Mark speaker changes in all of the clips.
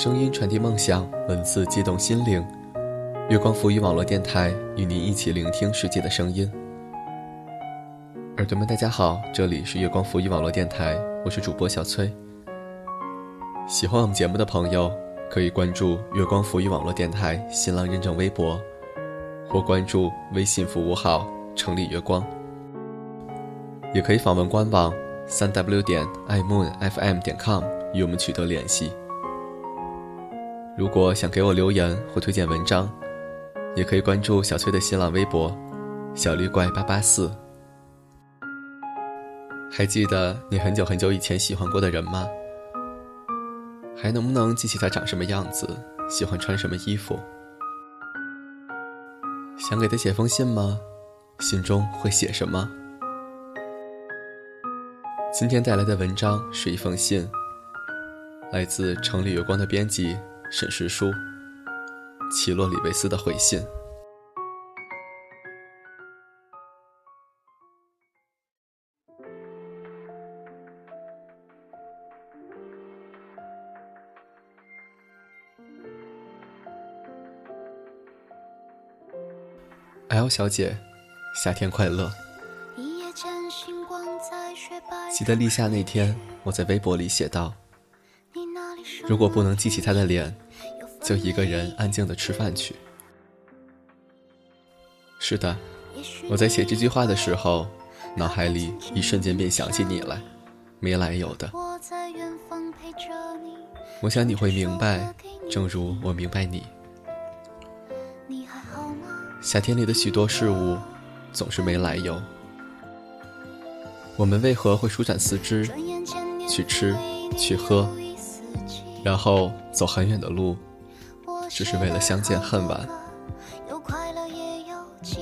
Speaker 1: 声音传递梦想，文字激动心灵。月光浮语网络电台与您一起聆听世界的声音。耳朵们，大家好，这里是月光浮语网络电台，我是主播小崔。喜欢我们节目的朋友，可以关注月光浮语网络电台新浪认证微博，或关注微信服务号“城里月光”，也可以访问官网三 w 点 imoonfm 点 com 与我们取得联系。如果想给我留言或推荐文章，也可以关注小崔的新浪微博“小绿怪八八四”。还记得你很久很久以前喜欢过的人吗？还能不能记起他长什么样子，喜欢穿什么衣服？想给他写封信吗？信中会写什么？今天带来的文章是一封信，来自城里月光的编辑。沈石书，奇洛里维斯的回信。L 小姐，夏天快乐。记得立夏那天，我在微博里写道。如果不能记起他的脸，就一个人安静的吃饭去。是的，我在写这句话的时候，脑海里一瞬间便想起你来，没来由的。我想你会明白，正如我明白你。夏天里的许多事物，总是没来由。我们为何会舒展四肢，去吃，去喝？然后走很远的路，只是为了相见恨晚。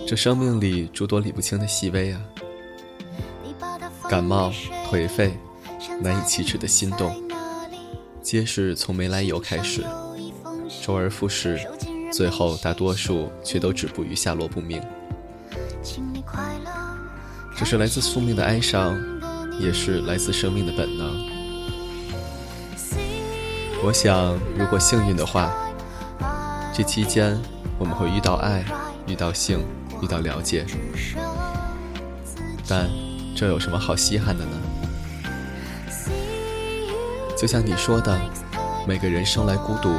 Speaker 1: 这生命里诸多理不清的细微啊！感冒、颓废、难以启齿的心动，皆是从没来由开始，周而复始，最后大多数却都止步于下落不明。这是来自宿命的哀伤，也是来自生命的本能。我想，如果幸运的话，这期间我们会遇到爱，遇到性，遇到了解。但这有什么好稀罕的呢？就像你说的，每个人生来孤独，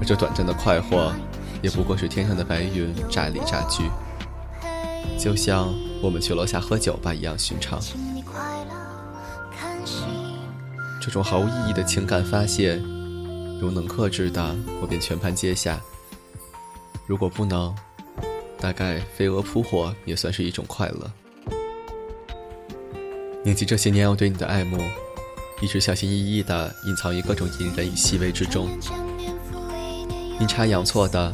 Speaker 1: 而这短暂的快活，也不过是天上的白云乍里乍聚。就像我们去楼下喝酒吧一样寻常。这种毫无意义的情感发泄，如能克制的，我便全盘接下；如果不能，大概飞蛾扑火也算是一种快乐。念及这些年我对你的爱慕，一直小心翼翼地隐藏于各种隐忍与细微之中，阴差阳错的，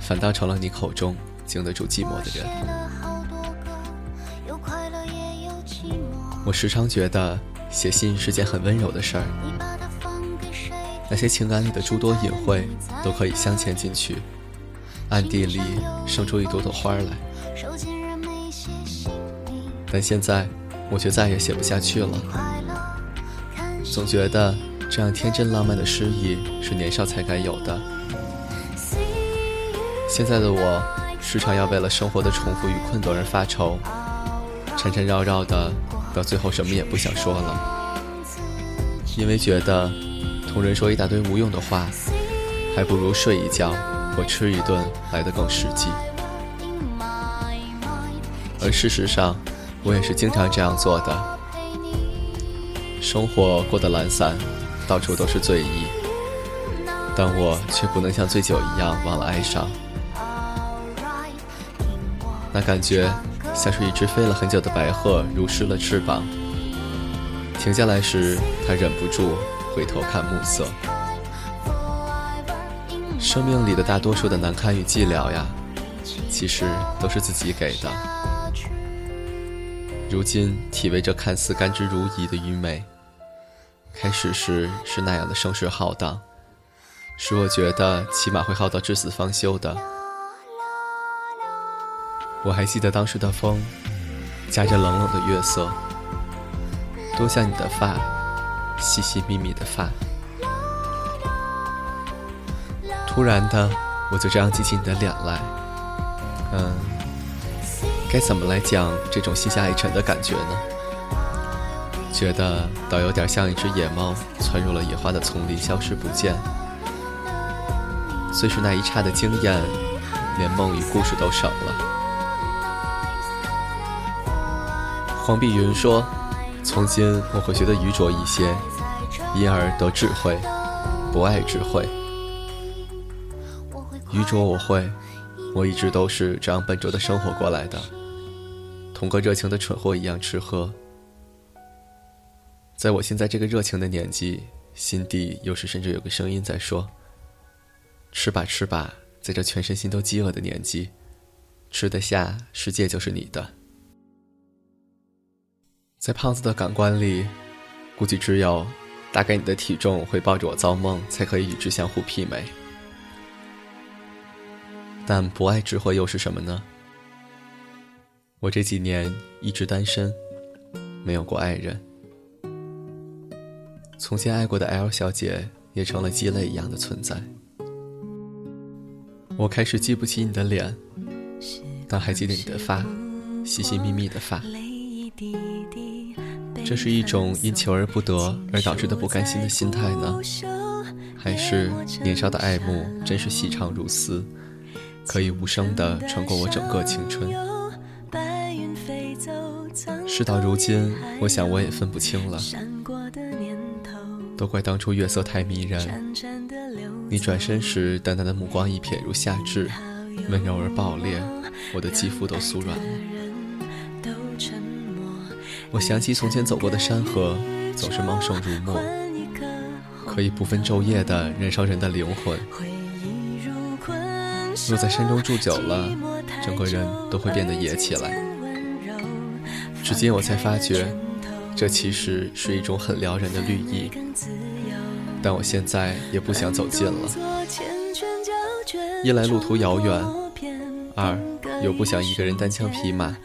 Speaker 1: 反倒成了你口中经得住寂寞的人。我时常觉得。写信是件很温柔的事儿，那些情感里的诸多隐晦都可以镶嵌进去，暗地里生出一朵朵花来。但现在我却再也写不下去了，总觉得这样天真浪漫的诗意是年少才该有的。现在的我时常要为了生活的重复与困顿而发愁，缠缠绕绕的。到最后什么也不想说了，因为觉得同人说一大堆无用的话，还不如睡一觉或吃一顿来得更实际。而事实上，我也是经常这样做的。生活过得懒散，到处都是醉意，但我却不能像醉酒一样忘了哀伤。那感觉。像是一只飞了很久的白鹤，如失了翅膀。停下来时，他忍不住回头看暮色。生命里的大多数的难堪与寂寥呀，其实都是自己给的。如今体味着看似甘之如饴的愚昧，开始时是那样的声势浩荡，使我觉得起码会耗到至死方休的。我还记得当时的风，夹着冷冷的月色，多像你的发，细细密密的发。突然的，我就这样记起你的脸来。嗯，该怎么来讲这种心下一沉的感觉呢？觉得倒有点像一只野猫窜入了野花的丛林，消失不见。虽是那一刹的惊艳，连梦与故事都省了。黄碧云说：“从今我会学得愚拙一些，因而得智慧，不爱智慧。愚拙我会，我一直都是这样笨拙的生活过来的，同个热情的蠢货一样吃喝。在我现在这个热情的年纪，心底有时甚至有个声音在说。”吃吧吃吧，在这全身心都饥饿的年纪，吃得下，世界就是你的。在胖子的感官里，估计只有大概你的体重会抱着我造梦，才可以与之相互媲美。但不爱智慧又是什么呢？我这几年一直单身，没有过爱人。从前爱过的 L 小姐也成了鸡肋一样的存在。我开始记不起你的脸，但还记得你的发，细细密密的发。这是一种因求而不得而导致的不甘心的心态呢，还是年少的爱慕真是细长如丝，可以无声地穿过我整个青春？事到如今，我想我也分不清了。都怪当初月色太迷人，你转身时淡淡的目光一瞥如夏至，温柔而爆裂，我的肌肤都酥软了。我想起从前走过的山河，总是茂盛如墨，可以不分昼夜的燃烧人的灵魂。若在山中住久了，整个人都会变得野起来。至今我才发觉。这其实是一种很撩人的绿意，但我现在也不想走近了。一来路途遥远，二又不想一个人单枪匹马，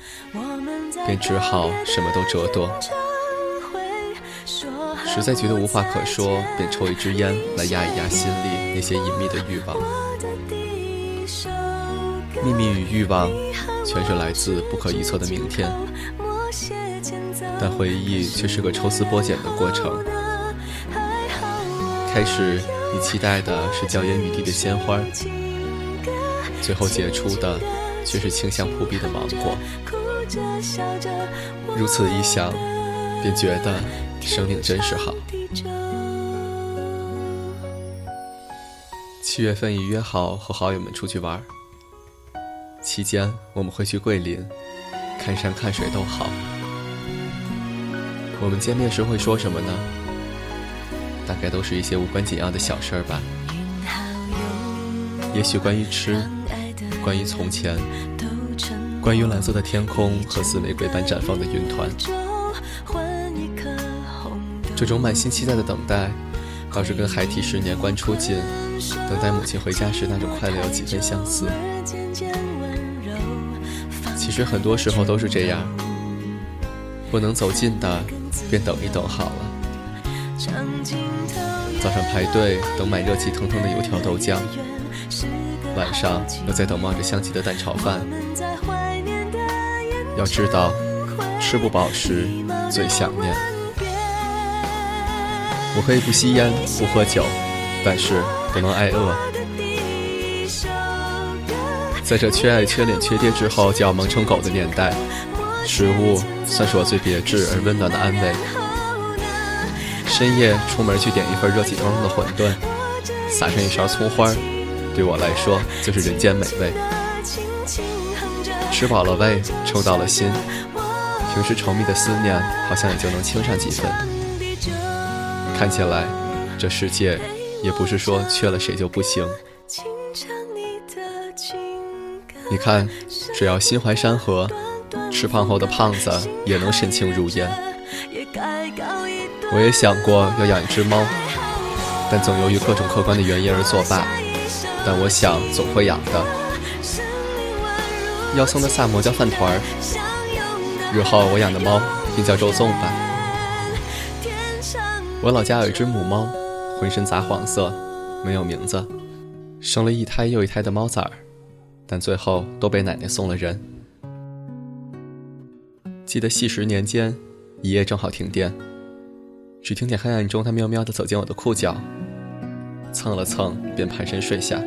Speaker 1: 便只好什么都折堕。实在觉得无话可说，便抽一支烟来压一压心里那些隐秘的欲望。秘密与欲望，全是来自不可预测的明天。但回忆却是个抽丝剥茧的过程。开始，你期待的是娇艳欲滴的鲜花，最后结出的却是清香扑鼻的芒果。如此一想，便觉得生命真是好。七月份已约好和好友们出去玩，期间我们会去桂林，看山看水都好。我们见面时会说什么呢？大概都是一些无关紧要的小事儿吧。也许关于吃，关于从前，关于蓝色的天空和似玫瑰般绽放的云团。这种满心期待的等待，倒是跟孩提时年关出进，等待母亲回家时那种快乐有几分相似。其实很多时候都是这样，不能走近的。便等一等好了。早上排队等买热气腾腾的油条豆浆，晚上又在等冒着香气的蛋炒饭。要知道，吃不饱时最想念。我可以不吸烟不喝酒，但是不能挨饿。在这缺爱缺脸缺爹之后就要萌成狗的年代。食物算是我最别致而温暖的安慰。深夜出门去点一份热气腾腾的馄饨，撒上一勺葱花，对我来说就是人间美味。吃饱了胃，抽到了心，平时稠密的思念好像也就能轻上几分。看起来，这世界也不是说缺了谁就不行。你看，只要心怀山河。吃胖后的胖子也能神情如烟。我也想过要养一只猫，但总由于各种客观的原因而作罢。但我想总会养的。要送的萨摩叫饭团儿，日后我养的猫便叫周粽吧。我老家有一只母猫，浑身杂黄色，没有名字，生了一胎又一胎的猫崽儿，但最后都被奶奶送了人。记得细十年间，一夜正好停电，只听见黑暗中它喵喵地走进我的裤脚，蹭了蹭便盘身睡下。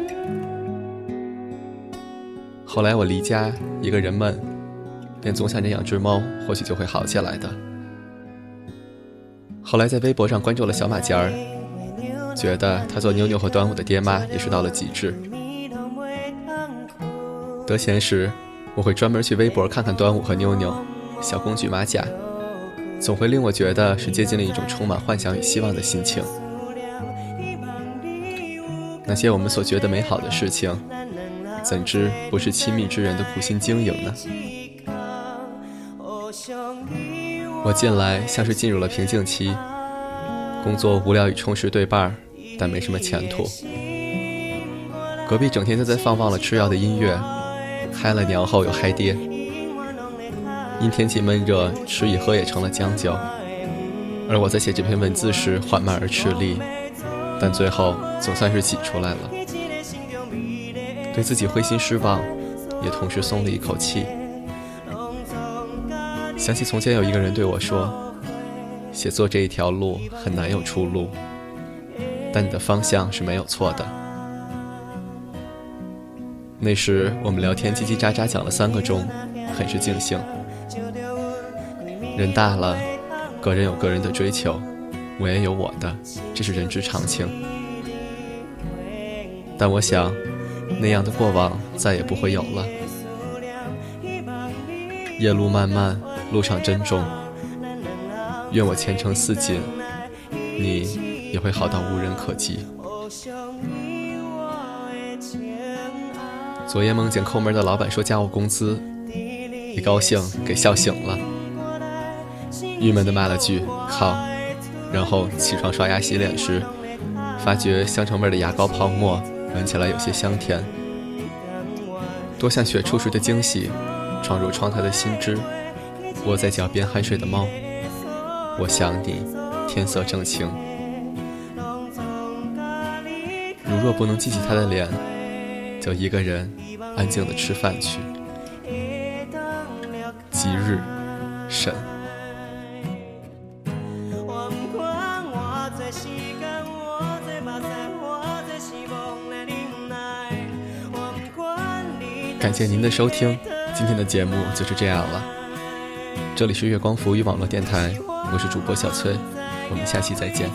Speaker 1: 后来我离家，一个人闷，便总想着养只猫，或许就会好起来的。后来在微博上关注了小马尖儿，觉得他做妞妞和端午的爹妈也是到了极致。得闲时，我会专门去微博看看端午和妞妞。小公举马甲，总会令我觉得是接近了一种充满幻想与希望的心情。那些我们所觉得美好的事情，怎知不是亲密之人的苦心经营呢？我近来像是进入了瓶颈期，工作无聊与充实对半，但没什么前途。隔壁整天都在放忘了吃药的音乐，嗨了娘后又嗨爹。因天气闷热，吃与喝也成了将就。而我在写这篇文字时缓慢而吃力，但最后总算是挤出来了。对自己灰心失望，也同时松了一口气。想起从前有一个人对我说：“写作这一条路很难有出路，但你的方向是没有错的。”那时我们聊天叽叽喳喳讲了三个钟，很是尽兴。人大了，个人有个人的追求，我也有我的，这是人之常情。但我想，那样的过往再也不会有了。夜路漫漫，路上珍重。愿我前程似锦，你也会好到无人可及。昨夜梦见抠门的老板说加我工资，一高兴给笑醒了。郁闷地骂了句“靠”，然后起床刷牙洗脸时，发觉香橙味的牙膏泡沫闻起来有些香甜。多像雪初时的惊喜，闯入窗台的新枝，窝在脚边酣睡的猫。我想你，天色正晴。如若不能记起他的脸，就一个人安静的吃饭去。吉日，沈。感谢您的收听，今天的节目就是这样了。这里是月光浮语网络电台，我是主播小崔，我们下期再见。